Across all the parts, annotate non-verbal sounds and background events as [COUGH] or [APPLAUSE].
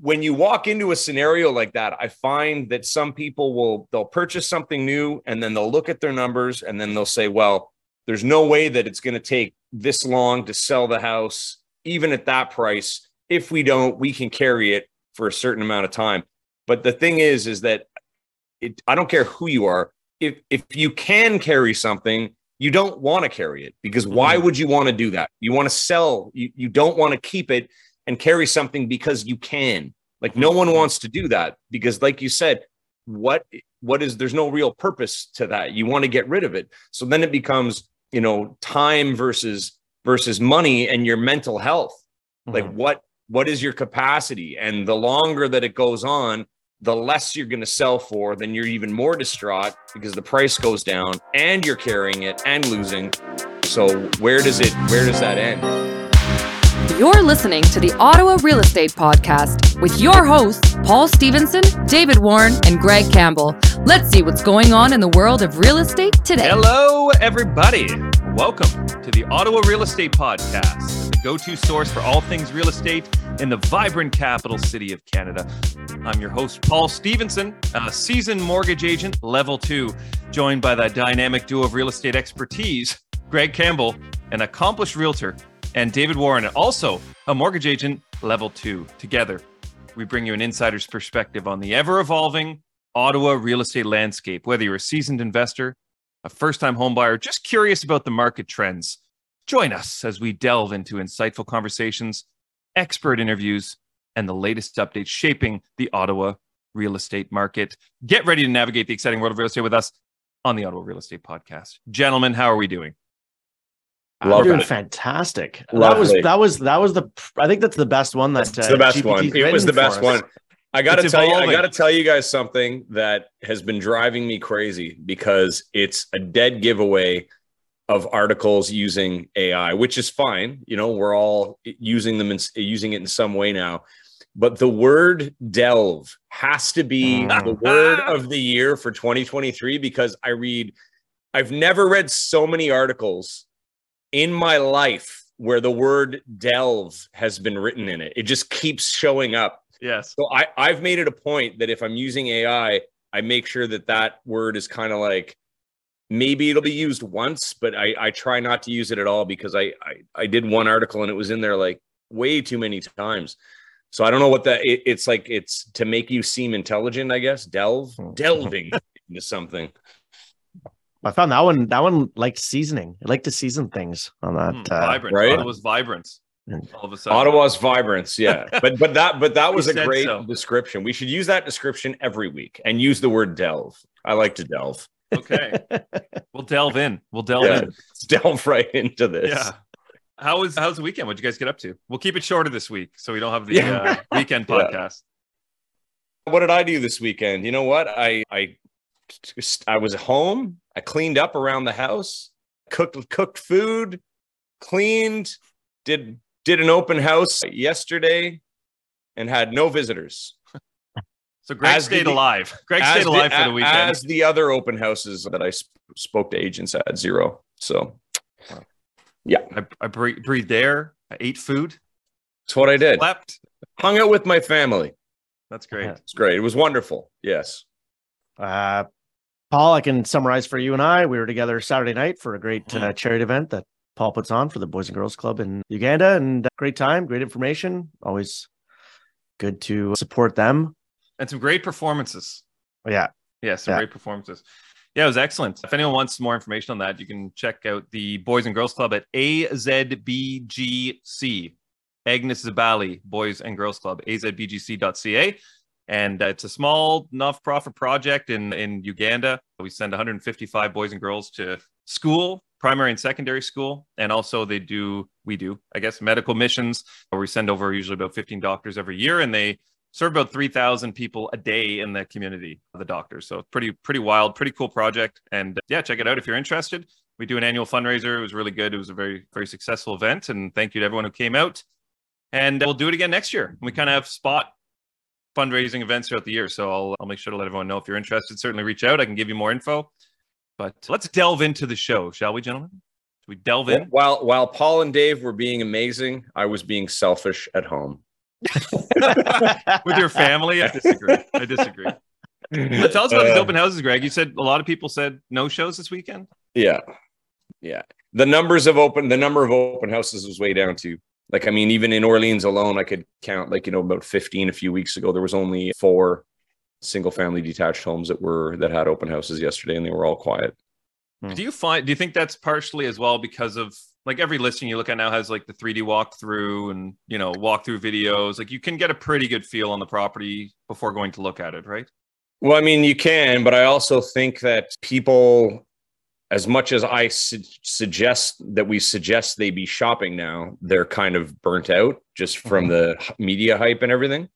when you walk into a scenario like that, I find that some people will they'll purchase something new and then they'll look at their numbers and then they'll say, well, there's no way that it's going to take this long to sell the house, even at that price. If we don't, we can carry it for a certain amount of time. But the thing is, is that it, I don't care who you are. If if you can carry something, you don't want to carry it because why Mhm. would you want to do that? You want to sell. You you don't want to keep it and carry something because you can. Like no one wants to do that because, like you said, what what is there's no real purpose to that. You want to get rid of it. So then it becomes you know time versus versus money and your mental health. Like Mhm. what what is your capacity? And the longer that it goes on, the less you're going to sell for, then you're even more distraught because the price goes down and you're carrying it and losing. So where does it where does that end? You're listening to the Ottawa Real Estate Podcast with your hosts, Paul Stevenson, David Warren, and Greg Campbell. Let's see what's going on in the world of real estate today. Hello, everybody. Welcome to the Ottawa Real Estate Podcast, the go to source for all things real estate in the vibrant capital city of Canada. I'm your host, Paul Stevenson, a seasoned mortgage agent, level two, joined by the dynamic duo of real estate expertise, Greg Campbell, an accomplished realtor, and David Warren, also a mortgage agent, level two. Together, we bring you an insider's perspective on the ever evolving Ottawa real estate landscape, whether you're a seasoned investor, a first time homebuyer, just curious about the market trends. Join us as we delve into insightful conversations, expert interviews, and the latest updates shaping the Ottawa real estate market. Get ready to navigate the exciting world of real estate with us on the Ottawa Real Estate Podcast. Gentlemen, how are we doing? Love We're doing it. fantastic. Lovely. That was that was that was the I think that's the best one that uh, the best GPT's one. It was the best one. I got to tell you, I got to tell you guys something that has been driving me crazy because it's a dead giveaway of articles using AI, which is fine. You know, we're all using them and using it in some way now. But the word delve has to be Mm. the word of the year for 2023 because I read, I've never read so many articles in my life where the word delve has been written in it. It just keeps showing up. Yes. So I, I've made it a point that if I'm using AI, I make sure that that word is kind of like maybe it'll be used once, but I, I try not to use it at all because I, I I did one article and it was in there like way too many times. So I don't know what that it, it's like. It's to make you seem intelligent, I guess. Delve, Hmm. delving [LAUGHS] into something. I found that one that one liked seasoning. I like to season things on that. Hmm, uh, vibrant. right? Ottawa's vibrance. And- All of a sudden. Ottawa's vibrance, yeah. [LAUGHS] But but that but that was a great so. description. We should use that description every week and use the word delve. I like to delve. Okay. [LAUGHS] We'll delve in. We'll delve Yeah, in. let's delve right into this. Yeah. How was how's the weekend? What'd you guys get up to? We'll keep it shorter this week so we don't have the Yeah. uh, [LAUGHS] weekend Yeah. podcast. What did I do this weekend? You know what? I I I was home. I cleaned up around the house, cooked cooked food, cleaned, did did an open house yesterday, and had no visitors. So Greg As stayed the- alive. Greg As stayed the- alive for the a- weekend. As the other open houses that I sp- spoke to agents at zero. So Yeah, I, I bre- breathed air. I ate food. that's what I did. Slept. Hung out with my family. That's great. Yeah. It's great. It was wonderful. Yes. uh, Paul, I can summarize for you and I. We were together Saturday night for a great uh, charity event that Paul puts on for the Boys and Girls Club in Uganda, and uh, great time, great information. Always good to support them. And some great performances. Yeah, Yeah, some Yeah. great performances. Yeah, it was excellent. If anyone wants more information on that, you can check out the Boys and Girls Club at AZBGC. Agnes Zabali Boys and Girls Club, azbgc.ca. And uh, it's a small not-profit project in, in Uganda. We send 155 boys and girls to school, primary and secondary school. And also they do, we do, I guess, medical missions where we send over usually about 15 doctors every year and they serve about 3,000 people a day in the community, of the doctors. So pretty, pretty wild, pretty cool project. And uh, yeah, check it out if you're interested. We do an annual fundraiser. It was really good. It was a very, very successful event. And thank you to everyone who came out. And uh, we'll do it again next year. We kind of have spot fundraising events throughout the year. So I'll, I'll make sure to let everyone know if you're interested. Certainly reach out. I can give you more info. But let's delve into the show, shall we, gentlemen? Should we delve in? While while Paul and Dave were being amazing, I was being selfish at home. [LAUGHS] with your family. I disagree. I disagree. But tell us about these Uh, open houses, Greg. You said a lot of people said no shows this weekend. Yeah. Yeah. The numbers of open, the number of open houses was way down too. Like, I mean, even in Orleans alone, I could count like, you know, about 15 a few weeks ago, there was only four single family detached homes that were, that had open houses yesterday and they were all quiet. Hmm. Do you find? Do you think that's partially as well because of like every listing you look at now has like the 3D walkthrough and you know walkthrough videos. Like you can get a pretty good feel on the property before going to look at it, right? Well, I mean, you can, but I also think that people, as much as I su- suggest that we suggest they be shopping now, they're kind of burnt out just from the media hype and everything.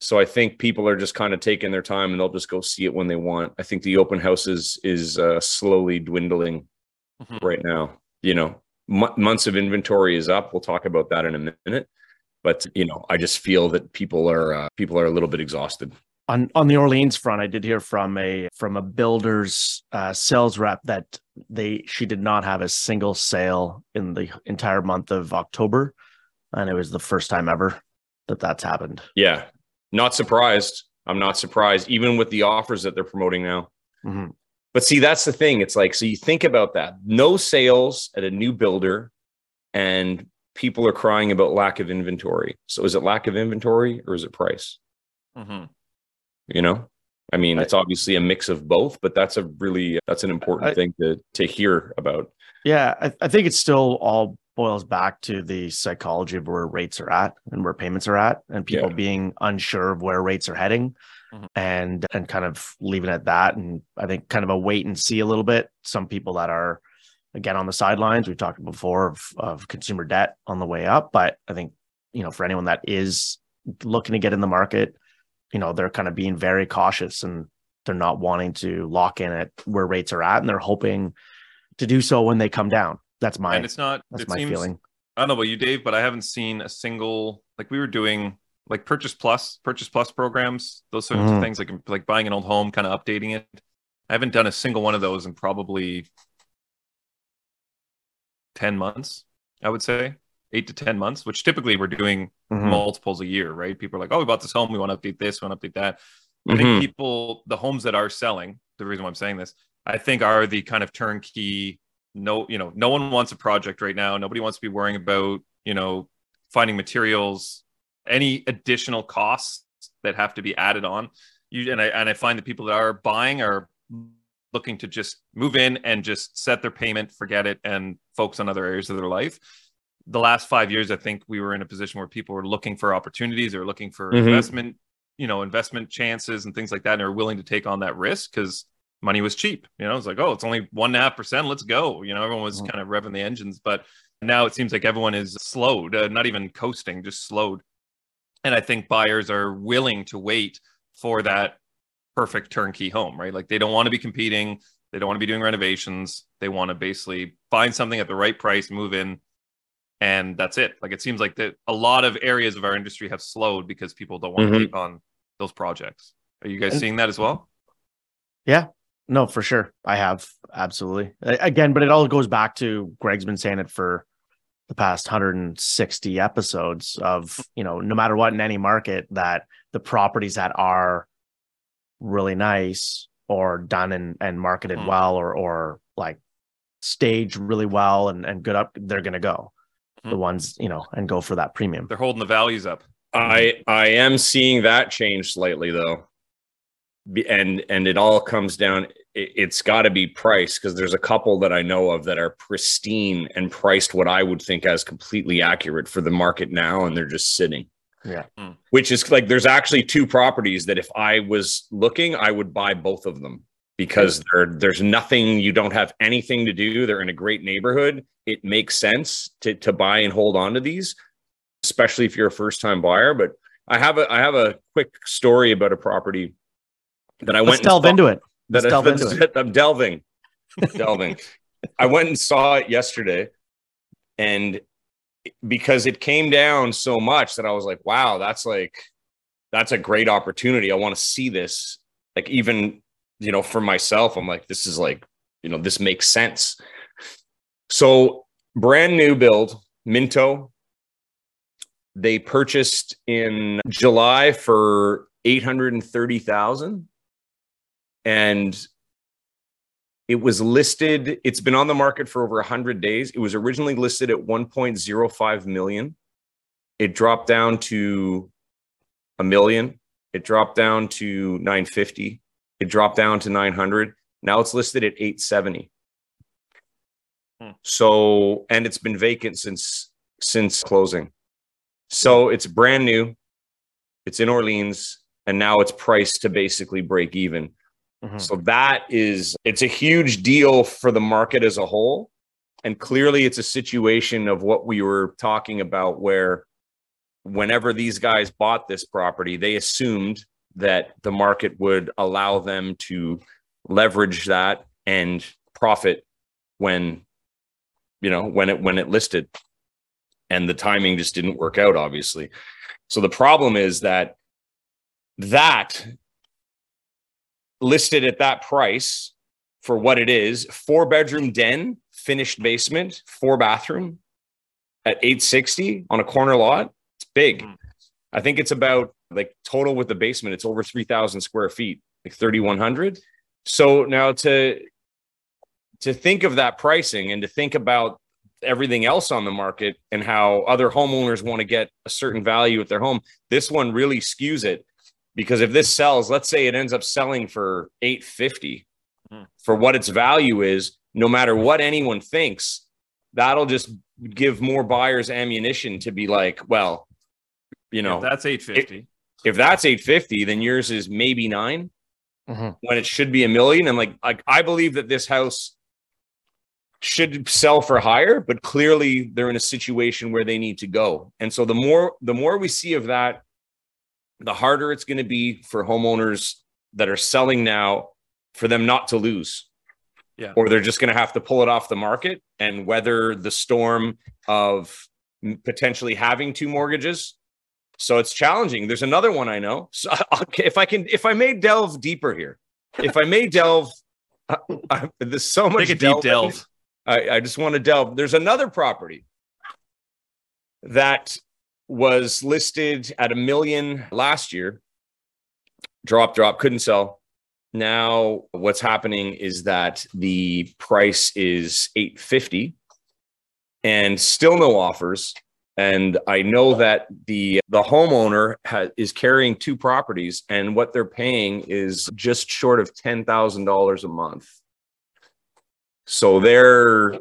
So I think people are just kind of taking their time and they'll just go see it when they want. I think the open houses is uh, slowly dwindling Mhm. right now. You know, m- months of inventory is up. We'll talk about that in a minute. But you know, I just feel that people are uh, people are a little bit exhausted. On on the Orleans front, I did hear from a from a builder's uh, sales rep that they she did not have a single sale in the entire month of October, and it was the first time ever that that's happened. Yeah, not surprised. I'm not surprised, even with the offers that they're promoting now. Mhm. But see, that's the thing. It's like, so you think about that no sales at a new builder, and people are crying about lack of inventory. So is it lack of inventory or is it price? Mm-hmm. You know, I mean, it's obviously a mix of both, but that's a really, that's an important I- thing to, to hear about. Yeah, I, I think it still all boils back to the psychology of where rates are at and where payments are at, and people Yeah. being unsure of where rates are heading, Mhm. and and kind of leaving it at that. And I think kind of a wait and see a little bit. Some people that are again on the sidelines. we've talked before of, of consumer debt on the way up, but I think you know for anyone that is looking to get in the market, you know they're kind of being very cautious and they're not wanting to lock in at where rates are at, and they're hoping to do so when they come down. That's my and it's not. that's it my seems, feeling. I don't know about you, Dave, but I haven't seen a single like we were doing like purchase plus, purchase plus programs, those sorts Mhm. of things, like like buying an old home, kind of updating it. I haven't done a single one of those in probably ten months. I would say eight to ten months, which typically we're doing Mhm. multiples a year, right? People are like, "Oh, we bought this home, we want to update this, we want to update that." I Mhm. think people, the homes that are selling, the reason why I'm saying this, I think are the kind of turnkey. No, you know, no one wants a project right now. Nobody wants to be worrying about, you know, finding materials, any additional costs that have to be added on. You and I and I find the people that are buying are looking to just move in and just set their payment, forget it, and focus on other areas of their life. The last five years, I think we were in a position where people were looking for opportunities, or looking for Mhm. investment, you know, investment chances and things like that, and they're willing to take on that risk because money was cheap. You know, it's like, oh, it's only one and a half percent. Let's go. You know, everyone was Mhm. kind of revving the engines, but now it seems like everyone is slowed, uh, not even coasting, just slowed. And I think buyers are willing to wait for that perfect turnkey home, right? Like they don't want to be competing, they don't want to be doing renovations. They want to basically find something at the right price, move in, and that's it. Like it seems like that a lot of areas of our industry have slowed because people don't want Mhm. to take on those projects. Are you guys And- seeing that as well? Yeah, no, for sure. I have absolutely. Again, but it all goes back to Greg's been saying it for the past 160 episodes of, you know, no matter what in any market that the properties that are really nice or done and, and marketed Mm. well or or like staged really well and, and good up, they're gonna go. The Mm. ones, you know, and go for that premium. They're holding the values up. I I am seeing that change slightly though, and and it all comes down. It, it's got to be price because there's a couple that I know of that are pristine and priced what I would think as completely accurate for the market now, and they're just sitting. Yeah. Hmm. Which is like there's actually two properties that if I was looking, I would buy both of them because there there's nothing you don't have anything to do. They're in a great neighborhood. It makes sense to to buy and hold on to these especially if you're a first time buyer. But I have a I have a quick story about a property that I Let's went and delve saw- into it. that Let's I, delve [LAUGHS] into that's- I'm delving, delving. I went and saw it yesterday, and because it came down so much that I was like, wow, that's like that's a great opportunity. I want to see this. Like even you know for myself, I'm like, this is like you know this makes sense. So brand new build, Minto, they purchased in July for 830,000 and it was listed it's been on the market for over 100 days. It was originally listed at 1.05 million. It dropped down to a million. It dropped down to 950 it dropped down to 900 now it's listed at 870 Hmm. so and it's been vacant since since closing so it's brand new it's in orleans and now it's priced to basically break even Mhm. so that is it's a huge deal for the market as a whole. And clearly it's a situation of what we were talking about where whenever these guys bought this property, they assumed that the market would allow them to leverage that and profit when you know when it when it listed. And the timing just didn't work out obviously. So the problem is that that listed at that price for what it is four bedroom den finished basement four bathroom at 860 on a corner lot it's big. Mhm. i think it's about like total with the basement it's over 3000 square feet like 3100 so now to to think of that pricing and to think about everything else on the market and how other homeowners want to get a certain value at their home this one really skews it because if this sells let's say it ends up selling for 850 Mhm. for what its value is no matter what anyone thinks that'll just give more buyers ammunition to be like well you know If that's 850. If that's 850 then yours is maybe 9 Mhm. when it should be a million and like like i believe that this house should sell for higher but clearly they're in a situation where they need to go and so the more the more we see of that the harder it's going to be for homeowners that are selling now for them not to lose Yeah. or they're just going to have to pull it off the market and weather the storm of potentially having two mortgages so it's challenging there's another one i know so [LAUGHS] if i can if i may delve deeper here if i may [LAUGHS] delve I, I, there's so much Take a deep delving. delve. I, I just want to delve. There's another property that was listed at a million last year. Drop, drop, couldn't sell. Now, what's happening is that the price is 850 and still no offers. And I know that the the homeowner ha- is carrying two properties, and what they're paying is just short of ten thousand dollars a month. So they're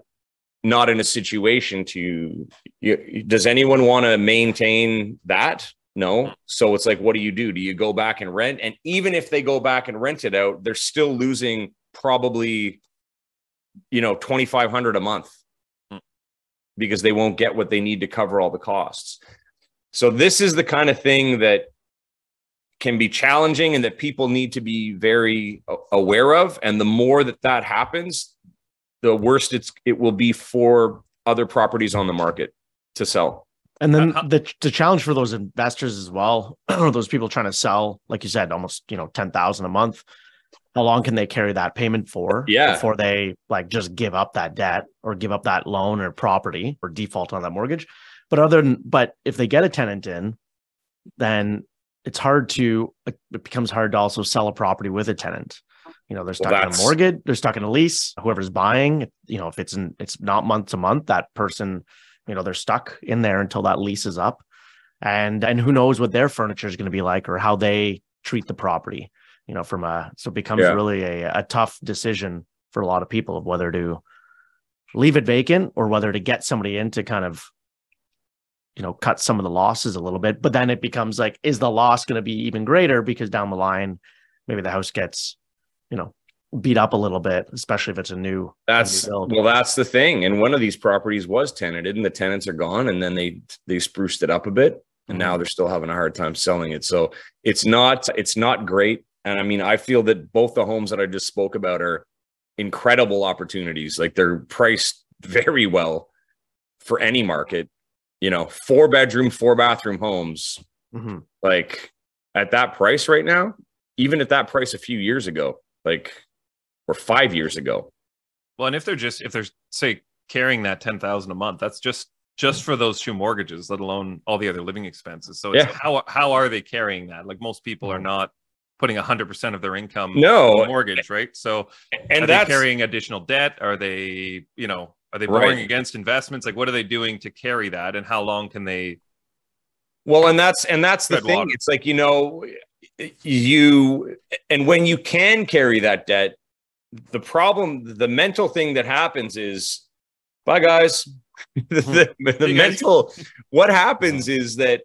not in a situation to. You, does anyone want to maintain that? No. So it's like, what do you do? Do you go back and rent? And even if they go back and rent it out, they're still losing probably, you know, twenty five hundred a month because they won't get what they need to cover all the costs. So this is the kind of thing that can be challenging and that people need to be very aware of and the more that that happens the worse it's it will be for other properties on the market to sell. And then Uh, the the challenge for those investors as well, or [CLEARS THROAT] those people trying to sell, like you said, almost you know ten thousand a month. How long can they carry that payment for? Yeah. before they like just give up that debt or give up that loan or property or default on that mortgage. But other than but if they get a tenant in, then it's hard to it becomes hard to also sell a property with a tenant. You know, they're stuck in a mortgage, they're stuck in a lease. Whoever's buying, you know, if it's in it's not month to month, that person, you know, they're stuck in there until that lease is up. And and who knows what their furniture is going to be like or how they treat the property, you know, from a so it becomes Yeah. really a, a tough decision for a lot of people of whether to leave it vacant or whether to get somebody in to kind of you know cut some of the losses a little bit but then it becomes like is the loss going to be even greater because down the line maybe the house gets you know beat up a little bit especially if it's a new That's new well, that's the thing. And one of these properties was tenanted, and the tenants are gone, and then they they spruced it up a bit, and now mm-hmm. they're still having a hard time selling it. So it's not it's not great. And I mean, I feel that both the homes that I just spoke about are incredible opportunities. Like they're priced very well for any market. You know, four bedroom, four bathroom homes. Mhm. Like at that price right now, even at that price a few years ago, like or five years ago. Well, and if they're just if they're say carrying that ten thousand a month, that's just just for those two mortgages, let alone all the other living expenses. So it's Yeah. how how are they carrying that? Like most people are not putting 100% of their income No. mortgage, right? So and are they that's carrying additional debt? Are they, you know, are they Right. borrowing against investments? Like what are they doing to carry that and how long can they Well, and that's and that's the thing. water. It's like you know, you and when you can carry that debt, the problem, the mental thing that happens is, bye guys. [LAUGHS] Hmm. the the, the guys. mental. What happens is that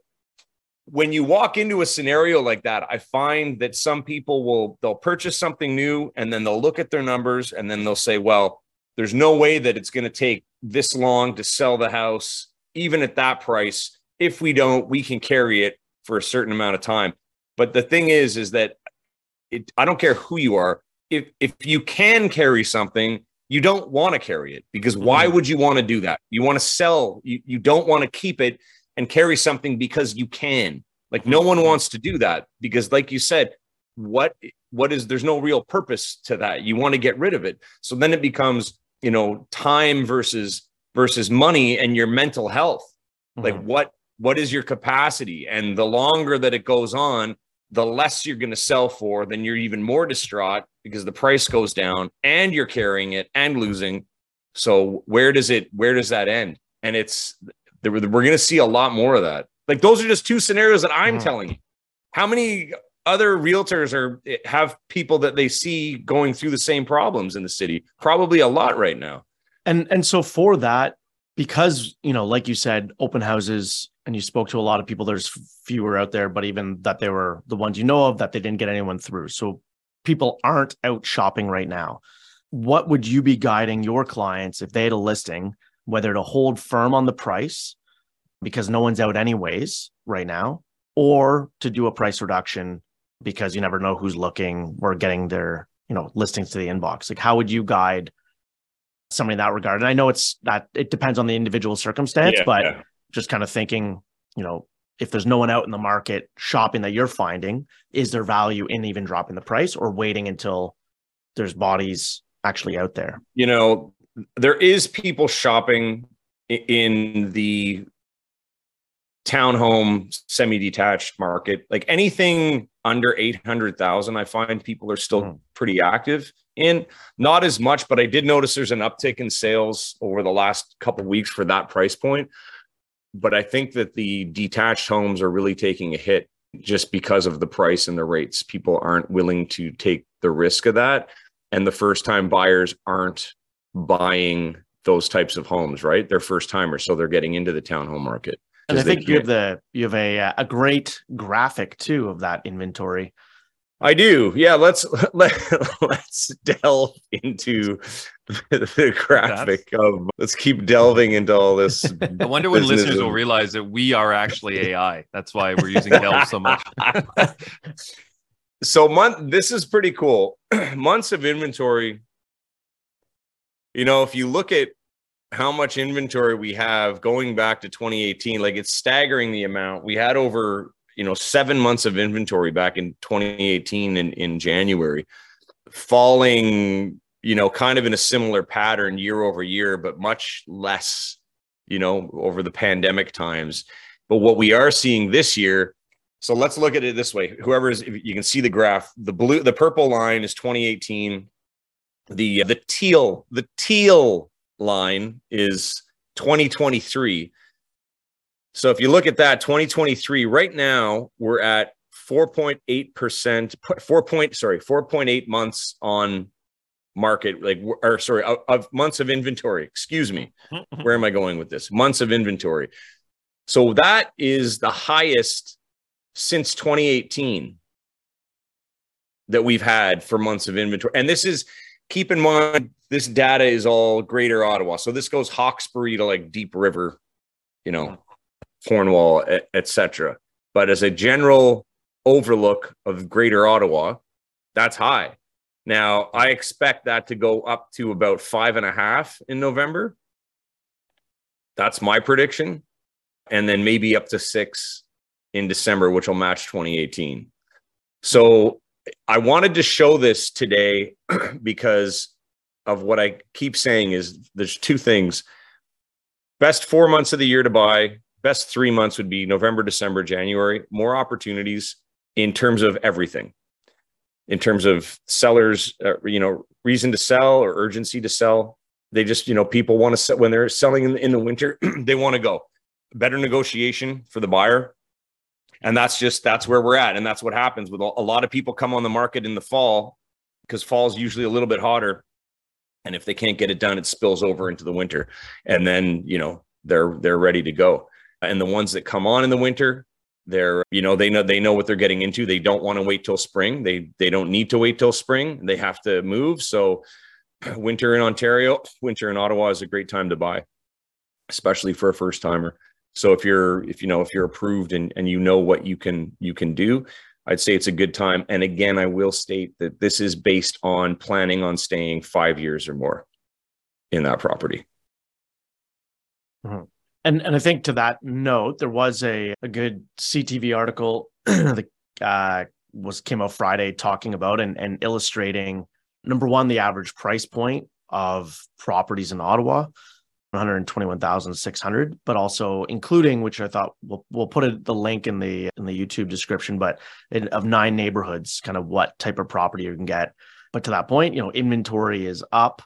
when you walk into a scenario like that, I find that some people will they'll purchase something new and then they'll look at their numbers and then they'll say, well, there's no way that it's going to take this long to sell the house, even at that price. If we don't, we can carry it for a certain amount of time. But the thing is, is that it, I don't care who you are. If if you can carry something, you don't want to carry it because why mm-hmm. would you want to do that? You want to sell. You you don't want to keep it and carry something because you can. Like no one wants to do that because, like you said, what what is there's no real purpose to that. You want to get rid of it. So then it becomes you know time versus versus money and your mental health like Mhm. what what is your capacity and the longer that it goes on the less you're going to sell for then you're even more distraught because the price goes down and you're carrying it and losing so where does it where does that end and it's there- we're going to see a lot more of that. Like those are just two scenarios that i'm Mhm. telling you. How many other realtors are have people that they see going through the same problems in the city? Probably a lot right now. And and so for that because you know like you said open houses and you spoke to a lot of people there's fewer out there but even that they were the ones you know of that they didn't get anyone through. So people aren't out shopping right now. What would you be guiding your clients if they had a listing whether to hold firm on the price because no one's out anyways right now or to do a price reduction because you never know who's looking or getting their you know listings to the inbox like how would you guide somebody in that regard. And I know it's that it depends on the individual circumstance, Yeah, but yeah. just kind of thinking, you know, if there's no one out in the market shopping that you're finding, is there value in even dropping the price or waiting until there's bodies actually out there? you know, there is people shopping in the townhome semi-detached market. Like anything under 800,000, I find people are still Mhm. pretty active in. Not as much, but I did notice there's an uptick in sales over the last couple weeks for that price point. But I think that the detached homes are really taking a hit just because of the price and the rates. People aren't willing to take the risk of that. And the first time buyers aren't buying those types of homes, right? They're first timers. So they're getting into the townhome market. And I think you have the you have a uh, a great graphic too of that inventory. I do. Yeah, let's [LAUGHS] let, let's delve into the graphic of let's keep delving into all this. I wonder when business listeners will realize that we are actually [LAUGHS] AI. That's why we're using Delve so much. [LAUGHS] so month this is pretty cool. [CLEARS THROAT] Months of inventory. You know, if you look at how much inventory we have going back to 2018, like it's staggering the amount. We had over, you know, seven months of inventory back in 2018 in, in January, falling, you know, kind of in a similar pattern year over year, but much less, you know, over the pandemic times. But what we are seeing this year, so let's look at it this way. Whoever is, you can see the graph, the blue, the purple line is 2018. The uh, the teal, the teal line is 2023. So if you look at that, 2023, right now we're at 4.8%, 4 point, sorry, 4.8 months on market, like, or sorry, of months of inventory. Excuse me. [LAUGHS] Where am I going with this? Months of inventory. So that is the highest since 2018 that we've had for months of inventory. And this is, keep in mind, this data is all greater Ottawa. So this goes Hawkesbury to like Deep River, you know, Cornwall, et, et. But as a general overlook of greater Ottawa, that's high. Now, I expect that to go up to about five and a half in November. That's my prediction. And then maybe up to six in December, which will match 2018. So I wanted to show this today [CLEARS THROAT] because of what I keep saying is there's two things. best four months of the year to buy. Best three months would be November, December, January. More opportunities in terms of everything, in terms of sellers, uh, you know, reason to sell or urgency to sell. They just, you know, people want to sell when they're selling in, in the winter, [CLEARS THROAT] they want to go. Better negotiation for the buyer. And that's just, that's where we're at. And that's what happens with a lot of people come on the market in the fall because fall is usually a little bit hotter. And if they can't get it done, it spills over into the winter. And then, you know, they're, they're ready to go. And the ones that come on in the winter, they're you know they know they know what they're getting into they don't want to wait till spring they they don't need to wait till spring they have to move so [CLEARS THROAT] winter in ontario winter in ottawa is a great time to buy especially for a first timer so if you're if you know if you're approved and and you know what you can you can do i'd say it's a good time. And again i will state that this is based on planning on staying five years or more in that property. Mm-hmm. And and I think to that note, there was a, a good CTV article [CLEARS THROAT] that uh, was came out Friday talking about and, and illustrating number one, the average price point of properties in Ottawa, 121,600, but also including, which I thought we'll, we'll put the link in the, in the YouTube description, but in, of nine neighborhoods, kind of what type of property you can get. But to that point, you know, inventory is up,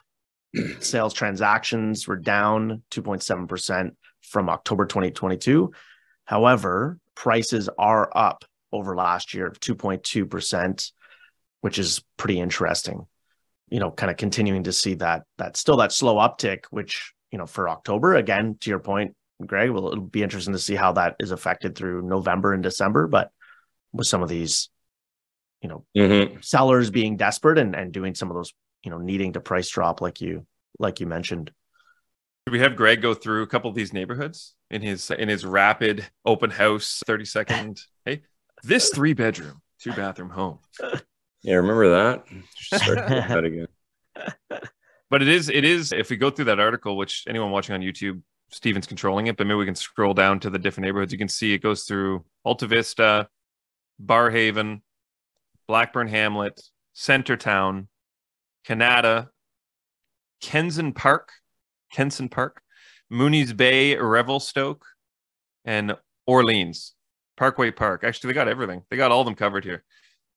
[CLEARS THROAT] sales transactions were down 2.7% from October 2022. However, prices are up over last year of 2.2%, which is pretty interesting. You know, kind of continuing to see that that still that slow uptick, which, you know, for October, again, to your point, Greg, well, it'll be interesting to see how that is affected through November and December. But with some of these, you know, mm-hmm. sellers being desperate and, and doing some of those, you know, needing to price drop like you like you mentioned. Should we have Greg go through a couple of these neighborhoods in his in his rapid open house 30 second? [LAUGHS] hey, this three bedroom, two bathroom home. Yeah, remember that? Start [LAUGHS] that again. But it is it is if we go through that article, which anyone watching on YouTube, Steven's controlling it, but maybe we can scroll down to the different neighborhoods. You can see it goes through Alta Vista, Barrhaven, Blackburn Hamlet, Centretown, Kanata, Kenson Park, Kenson Park, Mooney's Bay, Revelstoke, and Orleans, Parkway Park. Actually, they got everything. They got all of them covered here.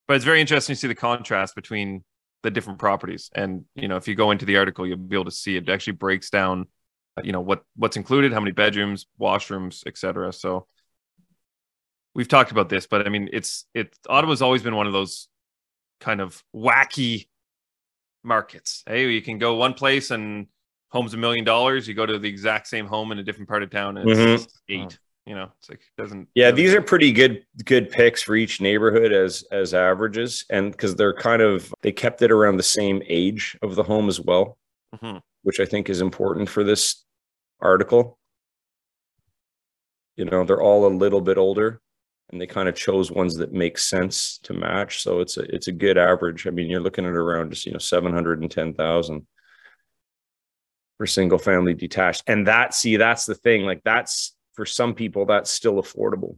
But it's very interesting to see the contrast between the different properties. And you know, if you go into the article, you'll be able to see it actually breaks down, you know, what what's included, how many bedrooms, washrooms, etc. So we've talked about this, but I mean, it's it Ottawa's always been one of those kind of wacky markets. Hey, you can go one place and home's a million dollars. You go to the exact same home in a different part of town, and it's mm-hmm. eight. You know, it's like it doesn't. Yeah, doesn't these are pretty good good picks for each neighborhood as as averages, and because they're kind of they kept it around the same age of the home as well, mm-hmm. which I think is important for this article. You know, they're all a little bit older, and they kind of chose ones that make sense to match. So it's a it's a good average. I mean, you're looking at around just you know seven hundred and ten thousand for single family detached. And that, see, that's the thing. Like that's for some people, that's still affordable.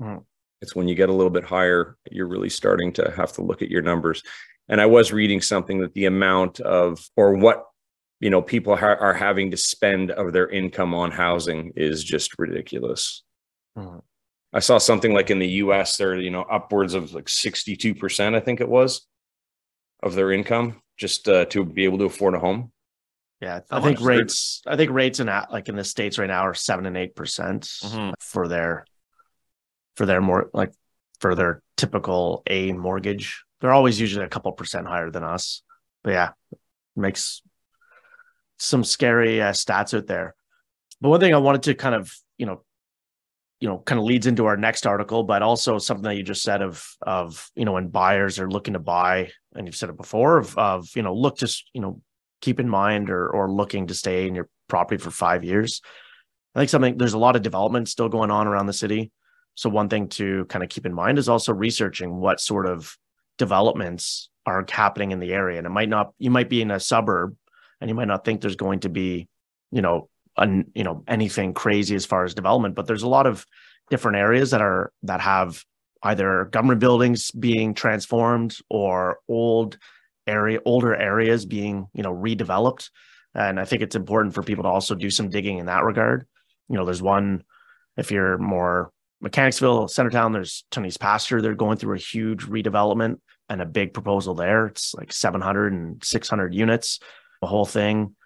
Mm. It's when you get a little bit higher, you're really starting to have to look at your numbers. And I was reading something that the amount of, or what, you know, people ha- are having to spend of their income on housing is just ridiculous. Mm. I saw something like in the US, they're, you know, upwards of like 62%, I think it was, of their income just uh, to be able to afford a home. Yeah, I think rates. I think rates in like in the states right now are seven and eight percent mm-hmm. for their for their more like for their typical A mortgage. They're always usually a couple percent higher than us. But yeah, makes some scary uh, stats out there. But one thing I wanted to kind of you know you know kind of leads into our next article, but also something that you just said of of you know when buyers are looking to buy, and you've said it before of of you know look to you know keep in mind or or looking to stay in your property for five years. I think something there's a lot of development still going on around the city. So one thing to kind of keep in mind is also researching what sort of developments are happening in the area. And it might not you might be in a suburb and you might not think there's going to be, you know, an, you know, anything crazy as far as development, but there's a lot of different areas that are that have either government buildings being transformed or old area older areas being you know redeveloped and i think it's important for people to also do some digging in that regard you know, there's one if you're more Mechanicsville, Centretown, there's Tunney's Pasture. They're going through a huge redevelopment and a big proposal there. It's like 700 and 600 units, the whole thing.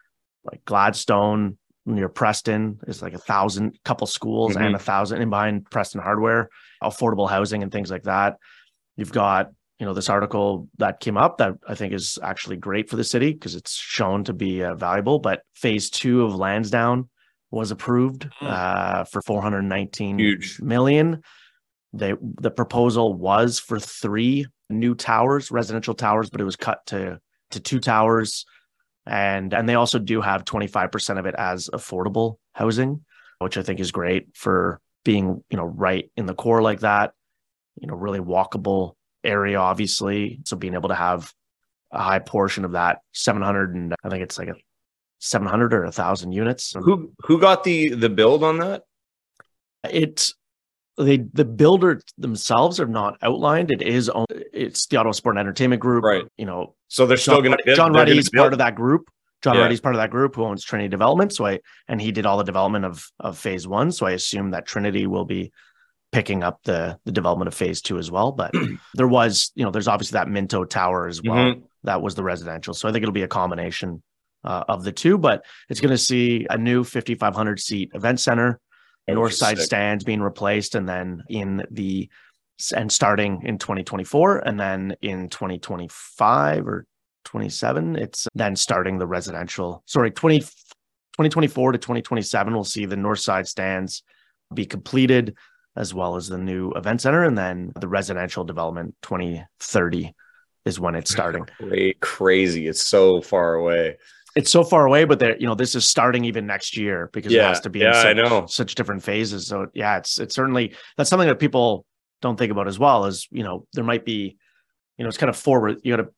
Like Gladstone near Preston is like a thousand couple schools Mhm. and a thousand in behind Preston Hardware, affordable housing and things like that. You've got, you know, this article that came up that I think is actually great for the city because it's shown to be uh, valuable. But phase two of Lansdowne was approved Mm. uh, for 419 Huge. million. They the proposal was for three new towers, residential towers, but it was cut to to two towers. And and they also do have 25% of it as affordable housing, which I think is great for being, you know, right in the core like that, you know, really walkable area, obviously. So being able to have a high portion of that 700 and I think it's like a 700 or a thousand units. Who who got the the build on that? it's they the builder themselves are not outlined. It is on, it's the Ottawa Sports and Entertainment Group, Right. You know, So they're still going to John Ruddy's part of that group. John Yeah. Ruddy's part of that group who owns Trinity Development. So I and he did all the development of of Phase One. So I assume that Trinity will be picking up the the development of Phase Two as well. But [CLEARS THROAT] there was, you know, there's obviously that Minto Tower as well. Mhm. That was the residential. So I think it'll be a combination uh, of the two. But it's going to see a new 5,500 seat event center north side stands being replaced and then in the and starting in 2024 and then in 2025 or 27 it's then starting the residential sorry 20 2024 to 2027 we'll see the north side stands be completed as well as the new event center and then the residential development 2030 is when it's starting [LAUGHS] Crazy. It's so far away. it's so far away but there you know this is starting even next year because it has to be Yeah, in I know. such different phases so yeah it's it's certainly that's something that people don't think about as well as you know there might be you know it's kind of forward you got to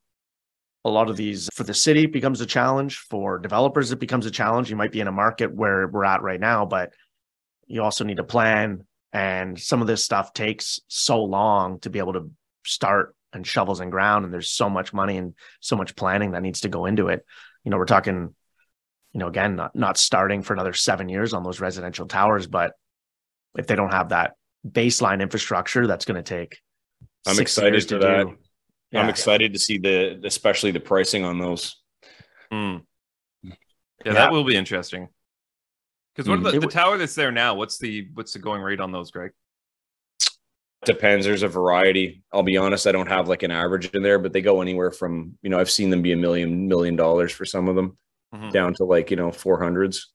a lot of these for the city becomes a challenge for developers it becomes a challenge you might be in a market where we're at right now but you also need to plan and some of this stuff takes so long to be able to start and shovels and ground and there's so much money and so much planning that needs to go into it you know we're talking you know again not not starting for another 7 years on those residential towers but if they don't have that baseline infrastructure that's going to take I'm six excited years to that. do. I'm excited to see the especially the pricing on those. Mm. Yeah, Yeah. that will be interesting. Because what Mm. the, the tower that's there now? What's the what's the going rate on those, Greg? Depends. There's a variety. I'll be honest, I don't have like an average in there, but they go anywhere from, you know, I've seen them be a million, million dollars for some of them Mhm. down to like, you know, 400s,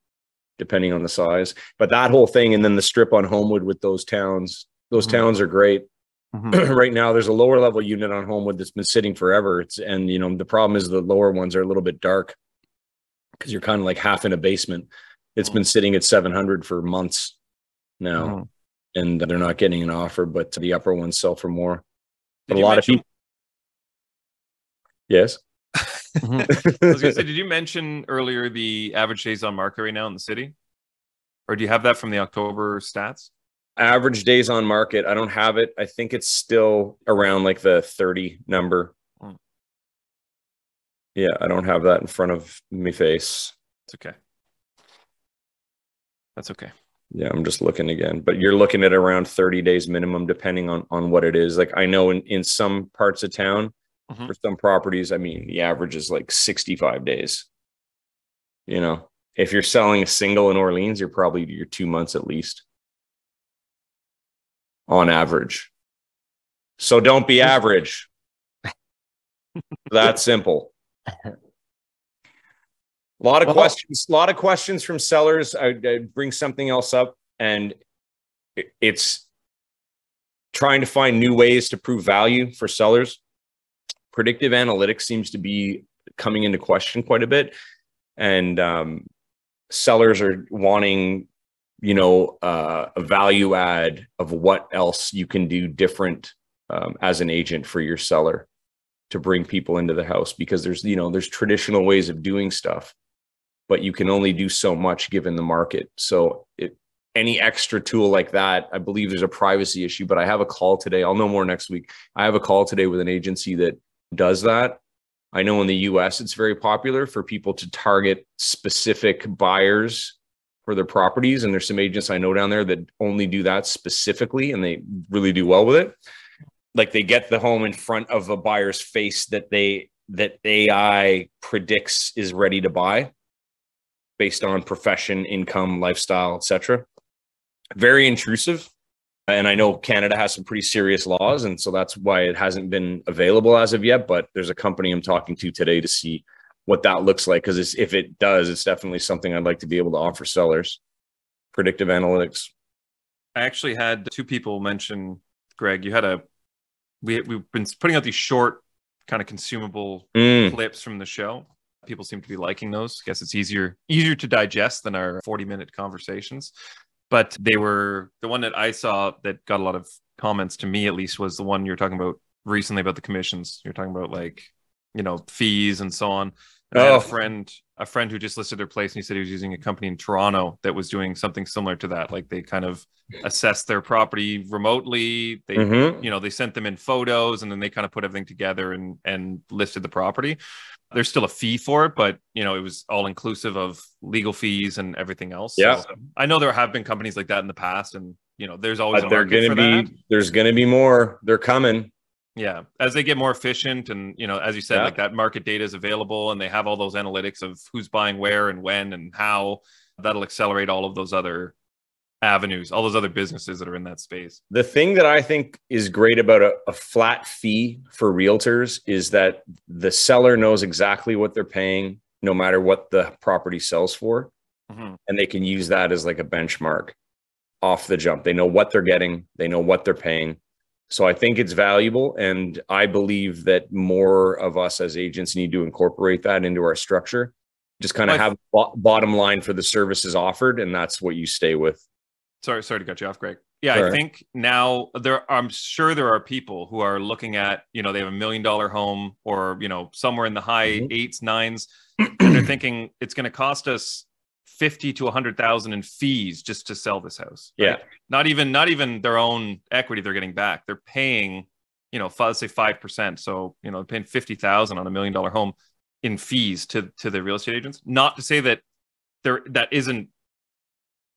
depending on the size. But that whole thing, and then the strip on Holmwood with those towns, those Mhm. towns are great. Mhm. [CLEARS THROAT] right now, there's a lower level unit on Holmwood that's been sitting forever. It's, and, you know, the problem is the lower ones are a little bit dark because you're kind of like half in a basement. It's been sitting at 700 for months now. Mhm. and they're not getting an offer, but the upper ones sell for more. But a lot mention- of people. Yes. [LAUGHS] I was gonna say, did you mention earlier the average days on market right now in the city? Or do you have that from the October stats? Average days on market. I don't have it. I think it's still around like the 30 number. Hmm. Yeah, I don't have that in front of me face. It's okay. That's okay. Yeah, I'm just looking again. But you're looking at around 30 days minimum, depending on on what it is. Like I know in, in some parts of town, Mhm. for some properties, I mean the average is like 65 days. You know, if you're selling a single in Orleans, you're probably you're two months at least. On average. So don't be average. [LAUGHS] That's simple. [LAUGHS] A lot of Well- questions, a lot of questions from sellers. I, I bring something else up, and it's trying to find new ways to prove value for sellers. Predictive analytics seems to be coming into question quite a bit, and um, sellers are wanting, you know, uh, a value add of what else you can do different um, as an agent for your seller to bring people into the house because there's you know there's traditional ways of doing stuff but you can only do so much given the market so it, any extra tool like that i believe there's a privacy issue but i have a call today i'll know more next week i have a call today with an agency that does that i know in the us it's very popular for people to target specific buyers for their properties. And there's some agents I know down there that only do that specifically and they really do well with it. Like they get the home in front of a buyer's face that they that AI predicts is ready to buy based on profession, income, lifestyle, etc. Very intrusive. And I know Canada has some pretty serious laws, and so that's why it hasn't been available as of yet. But there's a company I'm talking to today to see what that looks like because if it does, it's definitely something I'd like to be able to offer sellers. Predictive analytics. I actually had two people mention, Greg, you had a we we've been putting out these short kind of consumable Mm. clips from the show. People seem to be liking those. I guess it's easier easier to digest than our 40 minute conversations. But they were the one that I saw that got a lot of comments to me at least was the one you're talking about recently about the commissions. You're talking about like, you know, fees and so on. And I had Oh. a friend, a friend who just listed their place and he said he was using a company in Toronto that was doing something similar to that. Like they kind of assessed their property remotely. They Mhm. you know they sent them in photos and then they kind of put everything together and and listed the property there's still a fee for it but you know it was all inclusive of legal fees and everything else Yeah. so i know there have been companies like that in the past and you know there's always they're going to that be, there's going to be more. They're coming. yeah as they get more efficient and you know as you said Yeah. like that market data is available and they have all those analytics of who's buying where and when and how that'll accelerate all of those other avenues all those other businesses that are in that space The thing that I think is great about a, a flat fee for realtors is that the seller knows exactly what they're paying, no matter what the property sells for. Mhm. And they can use that as like a benchmark off the jump. They know what they're getting, they know what they're paying. So I think it's valuable. And I believe that more of us as agents need to incorporate that into our structure. Just kind of have bo- bottom line for the services offered, and that's what you stay with. Sorry sorry to cut you off greg yeah i think now there i'm sure there are people who are looking at you know they have a million dollar home or you know somewhere in the high Mhm. eights nines [CLEARS THROAT] and they're thinking it's going to cost us 50 to 100,000 in fees just to sell this house right? Yeah. not even not even their own equity they're getting back they're paying you know five, let's say 5% so you know they're paying 50,000 on a million dollar home in fees to to the real estate agents not to say that there that isn't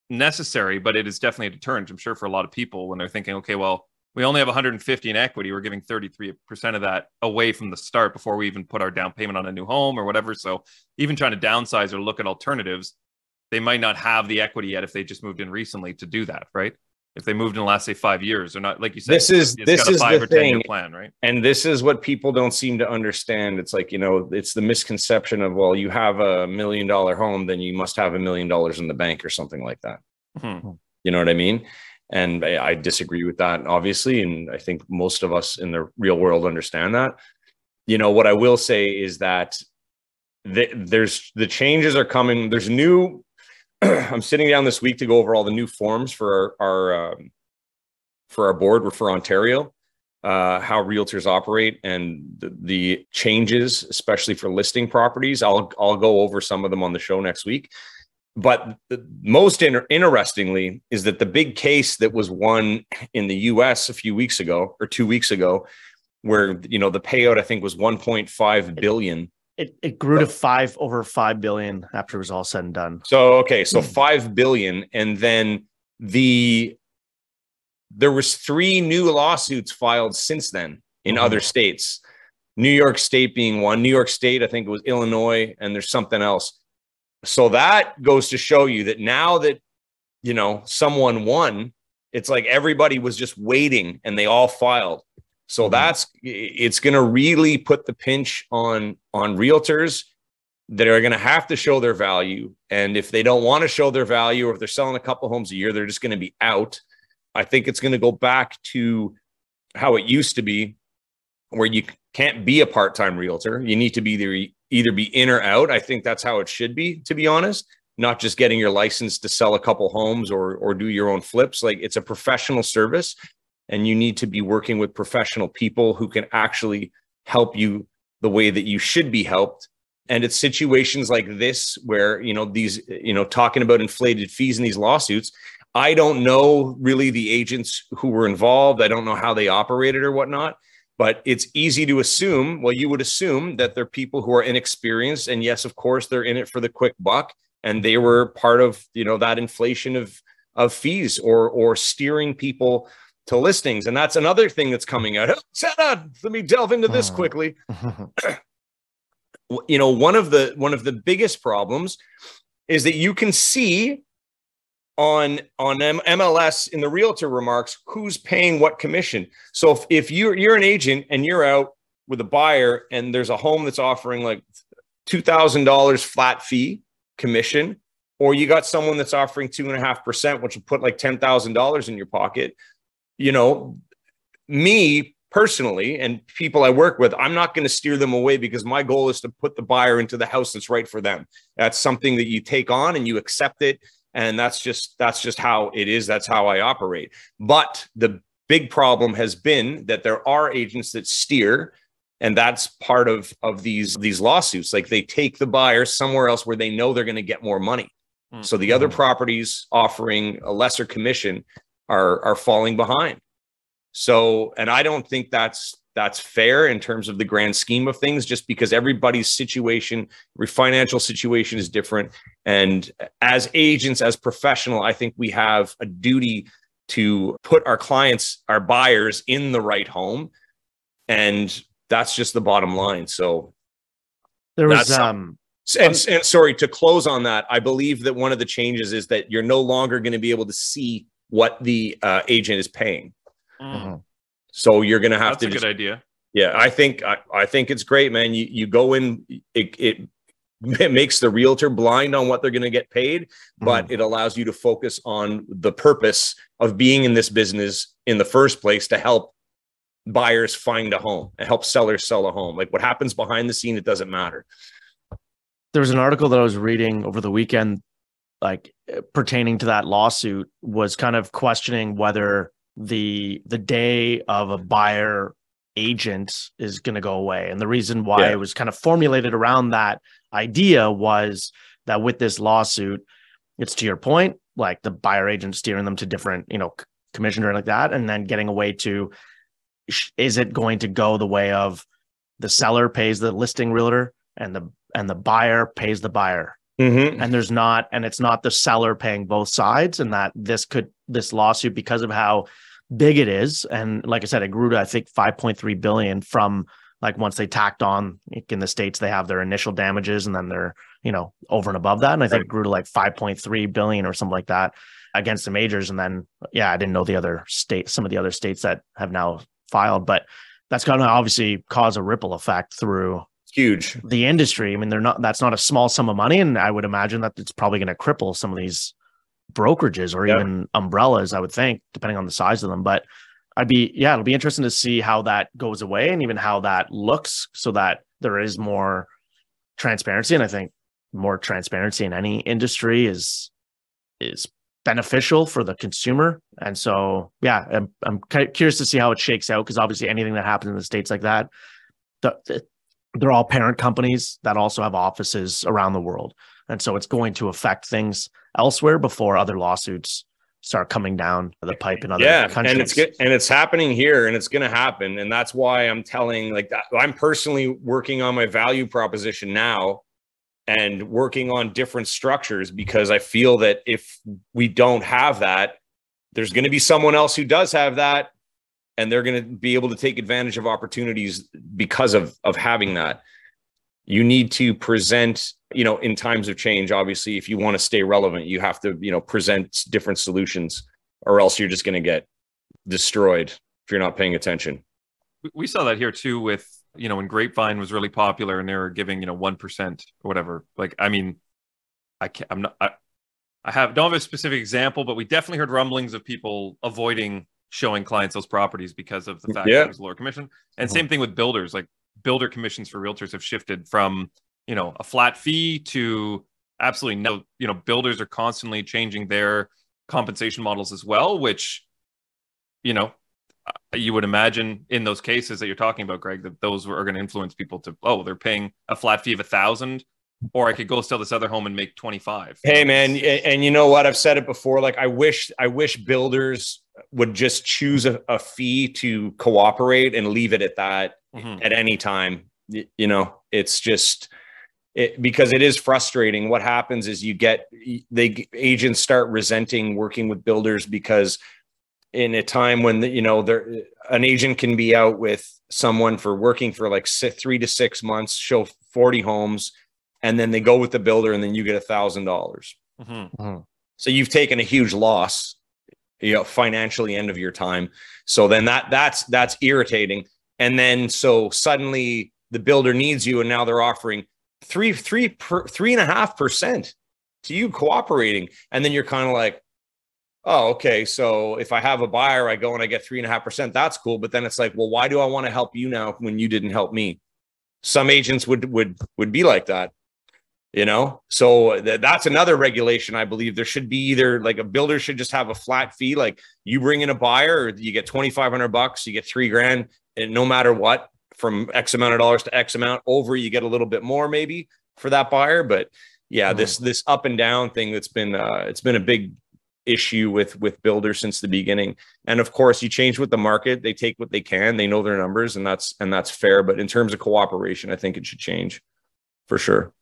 necessary, but it is definitely a deterrent, I'm sure, for a lot of people when they're thinking, okay, well, we only have 150 in equity. We're giving 33% of that away from the start before we even put our down payment on a new home or whatever. So even trying to downsize or look at alternatives, they might not have the equity yet if they just moved in recently to do that, right? If they moved in the last say five years, or not like you said, This is- it's this got a is five the or ten year thing. plan, right? and this is what people don't seem to understand it's like you know it's the misconception of well you have a million dollar home then you must have a million dollars in the bank or something like that Mhm. you know what i mean and I, I disagree with that obviously and i think most of us in the real world understand that you know what i will say is that th- there's the changes are coming there's new [CLEARS THROAT] i'm sitting down this week to go over all the new forms for our, our um, for our board we're for ontario uh, how realtors operate and the, the changes, especially for listing properties. I'll I'll go over some of them on the show next week. But most inter- interestingly is that the big case that was won in the U.S. a few weeks ago or two weeks ago, where you know the payout I think was 1.5 billion. It, it grew to five over five billion after it was all said and done. So okay, so five billion, and then the there was three new lawsuits filed since then in Mhm. other states. New York State being one. New York State, I think it was Illinois, and there's something else. So that goes to show you that now that you know someone won, it's like everybody was just waiting and they all filed. So Mhm. that's it's going to really put the pinch on on realtors that are going to have to show their value. And if they don't want to show their value, or if they're selling a couple homes a year, they're just going to be out. I think it's going to go back to how it used to be, where you can't be a part-time realtor. You need to be either either be in or out. I think that's how it should be, to be honest. Not just getting your license to sell a couple homes or or do your own flips. Like it's a professional service, and you need to be working with professional people who can actually help you the way that you should be helped. And it's situations like this where you know these you know talking about inflated fees in these lawsuits i don't know really the agents who were involved. I don't know how they operated or whatnot but it's easy to assume well you would assume that they're people who are inexperienced. And yes of course they're in it for the quick buck and they were part of you know that inflation of of fees or or steering people to listings and that's another thing that's coming out [LAUGHS] let me delve into this Hmm. quickly [LAUGHS] you know one of the one of the biggest problems is that you can see on on M- MLS in the realtor remarks who's paying what commission. So if, if you're you're an agent and you're out with a buyer and there's a home that's offering like two thousand dollars flat fee commission, or you got someone that's offering two and a half percent, which will put like ten thousand dollars in your pocket, you know, me personally and people I work with, I'm not going to steer them away because my goal is to put the buyer into the house that's right for them. That's something that you take on and you accept it and that's just that's just how it is that's how I operate. But the big problem has been that there are agents that steer and that's part of of these these lawsuits like they take the buyer somewhere else where they know they're going to get more money. Hmm. So the other properties offering a lesser commission are are falling behind. So, and I don't think that's that's fair in terms of the grand scheme of things, just because everybody's situation, every financial situation is different. And as agents, as professional, I think we have a duty to put our clients, our buyers in the right home. And that's just the bottom line. So there was um and, and sorry to close on that. I believe that one of the changes is that you're no longer going to be able to see what the uh, agent is paying. Mm, So you're going to have that's to a just, good idea. yeah. I think I, I think it's great, man. You you go in, it it, [LAUGHS] it makes the realtor blind on what they're going to get paid, but it allows you to focus on the purpose of being in this business in the first place to help buyers find a home and help sellers sell a home. Like what happens behind the scene, it doesn't matter. there was an article that I was reading over the weekend, like pertaining to that lawsuit, was kind of questioning whether the the day of a buyer agent is going to go away, and the reason why Yeah. it was kind of formulated around that idea was that with this lawsuit, it's to your point, like the buyer agent steering them to different, you know, c- commission or like that, and then getting away to, sh- is it going to go the way of the seller pays the listing realtor and the and the buyer pays the buyer Mm-hmm. and there's not and it's not the seller paying both sides and that this could this lawsuit because of how big it is. And like i said it grew to i think 5.3 billion from like once they tacked on like in the states they have their initial damages and then they're you know over and above that. And i think it grew to like 5.3 billion or something like that against the majors. And then yeah i didn't know the other state some of the other states that have now filed but that's going to obviously cause a ripple effect through Huge. the industry. I mean, they're not that's not a small sum of money, and I would imagine that it's probably going to cripple some of these brokerages or even umbrellas. I would think, depending on the size of them. But I'd be yeah, it'll be interesting to see how that goes away and even how that looks, so that there is more transparency. And I think more transparency in any industry is is beneficial for the consumer. And so yeah, I'm I'm curious to see how it shakes out because obviously anything that happens in the states like that. The, the, they're all parent companies that also have offices around the world. And so it's going to affect things elsewhere before other lawsuits start coming down the pipe in other yeah countries. and it's and it's happening here and it's going to happen and that's why i'm telling like i'm personally working on my value proposition now and working on different structures because i feel that if we don't have that there's going to be someone else who does have that and they're going to be able to take advantage of opportunities because of of having that you need to present you know in times of change obviously if you want to stay relevant you have to you know present different solutions or else you're just going to get destroyed if you're not paying attention We- saw that here too with, you know, when Grapevine was really popular and they were giving, you know, 1% or whatever. Like, I mean, I can't, I'm not, I, I have, don't have a specific example, but we definitely heard rumblings of people avoiding showing clients those properties because of the fact Yeah. that it was lower commission. And same thing with builders, like builder commissions for realtors have shifted from, you know, a flat fee to absolutely no, you know, builders are constantly changing their compensation models as well, which, you know, uh, you would imagine in those cases that you're talking about, Greg, that those are going to influence people to, oh, they're paying a flat fee of a thousand, or I could go sell this other home and make 25. hey man and, and you know what i've said it before like i wish i wish builders would just choose a, a fee to cooperate and leave it at that Mhm. at any time you know it's just it, because it is frustrating. What happens is you get they agents start resenting working with builders because in a time when the, you know there an agent can be out with someone for working for like six, three to six months, show 40 homes, and then they go with the builder and then you get a thousand dollars. Mhm. So you've taken a huge loss, you know, financially end of your time. So then that that's that's irritating. And then so suddenly the builder needs you, and now they're offering three, three, per, three and a half percent to you cooperating. And then you're kind of like, oh, okay. So if I have a buyer, I go and I get three and a half percent. That's cool. But then it's like, well, why do I want to help you now when you didn't help me? Some agents would would would be like that you know? So th- that's another regulation i believe. There should be either like a builder should just have a flat fee like you bring in a buyer you get 2500 bucks you get three grand and no matter what from x amount of dollars to x amount over you get a little bit more maybe for that buyer. But yeah this this up and down thing that's been uh it's been a big issue with with builders since the beginning. And of course you change with the market they take what they can they know their numbers and that's and that's fair. But in terms of cooperation i think it should change for sure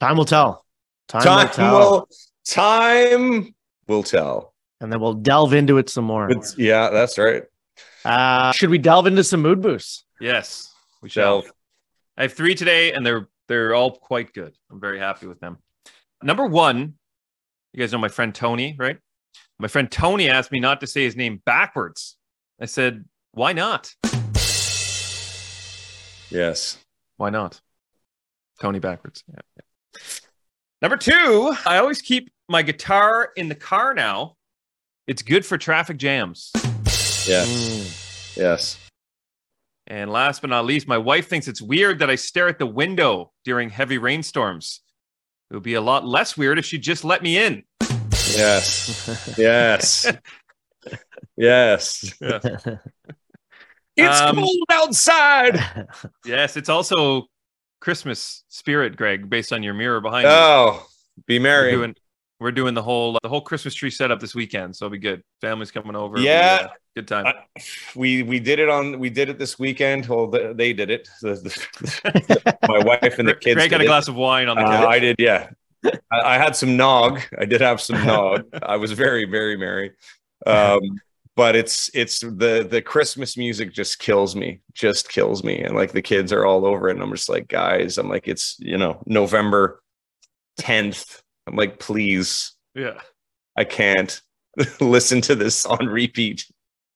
Time will tell. Time, time will tell. will time will tell. and then we'll delve into it some more. It's, yeah, that's right. Uh, should we delve into some mood boosts? Yes, we shall. Delve. I have three today, and they're they're all quite good. I'm very happy with them. Number one, you guys know my friend Tony, right? My friend Tony asked me not to say his name backwards. I said, "Why not? Yes. Why not?" Tony backwards. Yeah, yeah. Number two, I always keep my guitar in the car now. It's good for traffic jams. Yes. Yes. And last but not least, my wife thinks it's weird that I stare at the window during heavy rainstorms. It would be a lot less weird if she just let me in. Yes. Yes. yes. [LAUGHS] It's Um, cold outside. [LAUGHS] Yes, it's also Christmas spirit, Greg, based on your mirror behind you. Oh, be We're merry. doing, we're doing the whole the whole Christmas tree setup this weekend, so it'll be good. Family's coming over. Yeah. It'll uh, good time. I- we we did it on we did it this weekend. Well, the, they did it. [LAUGHS] My wife and the kids. Greg got a it. glass of wine on the Uh. I did, yeah. I, I had some nog. I did have some nog. [LAUGHS] I was very, very merry. Um, but it's it's the the Christmas music just kills me, just kills me, and like the kids are all over it, and I'm just like, guys, I'm like, it's you know November 10th. I'm like, please, yeah. I can't [LAUGHS] listen to this on repeat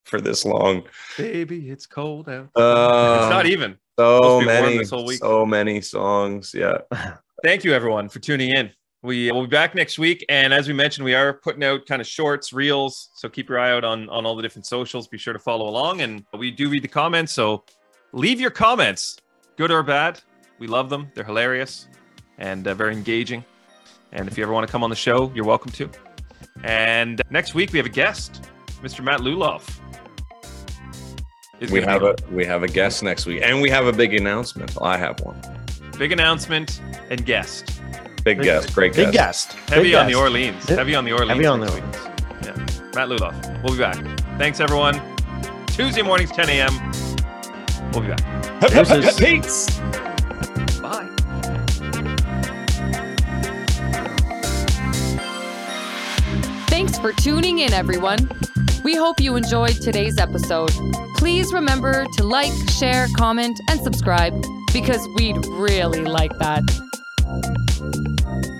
for this long. Baby, it's cold out. Uh, it's not even. so supposed to be warm many, this whole week. so many songs. Yeah. Thank you, everyone, for tuning in. We will be back next week, and as we mentioned, we are putting out kind of shorts, reels. So keep your eye out on on all the different socials. Be sure to follow along, and we do read the comments. So leave your comments, good or bad. We love them. They're hilarious and uh, very engaging. And if you ever want to come on the show, you're welcome to. And next week we have a guest, Mr. Matt Luloff. Is We have a we have a guest next week, and we have a big announcement. I have one. big announcement and guest. Big Big- guest, great guest. Big guest. guest. Heavy Big on the. Orleans. Heavy on the Orleans. Heavy on the next week. Yeah. Matt Luloff. We'll be back. Thanks, everyone. Tuesday mornings, 10 a.m. We'll be back. Deuces. Peace. Bye. Thanks for tuning in, everyone. We hope you enjoyed today's episode. Please remember to like, share, comment, and subscribe because we'd really like that. Thank you.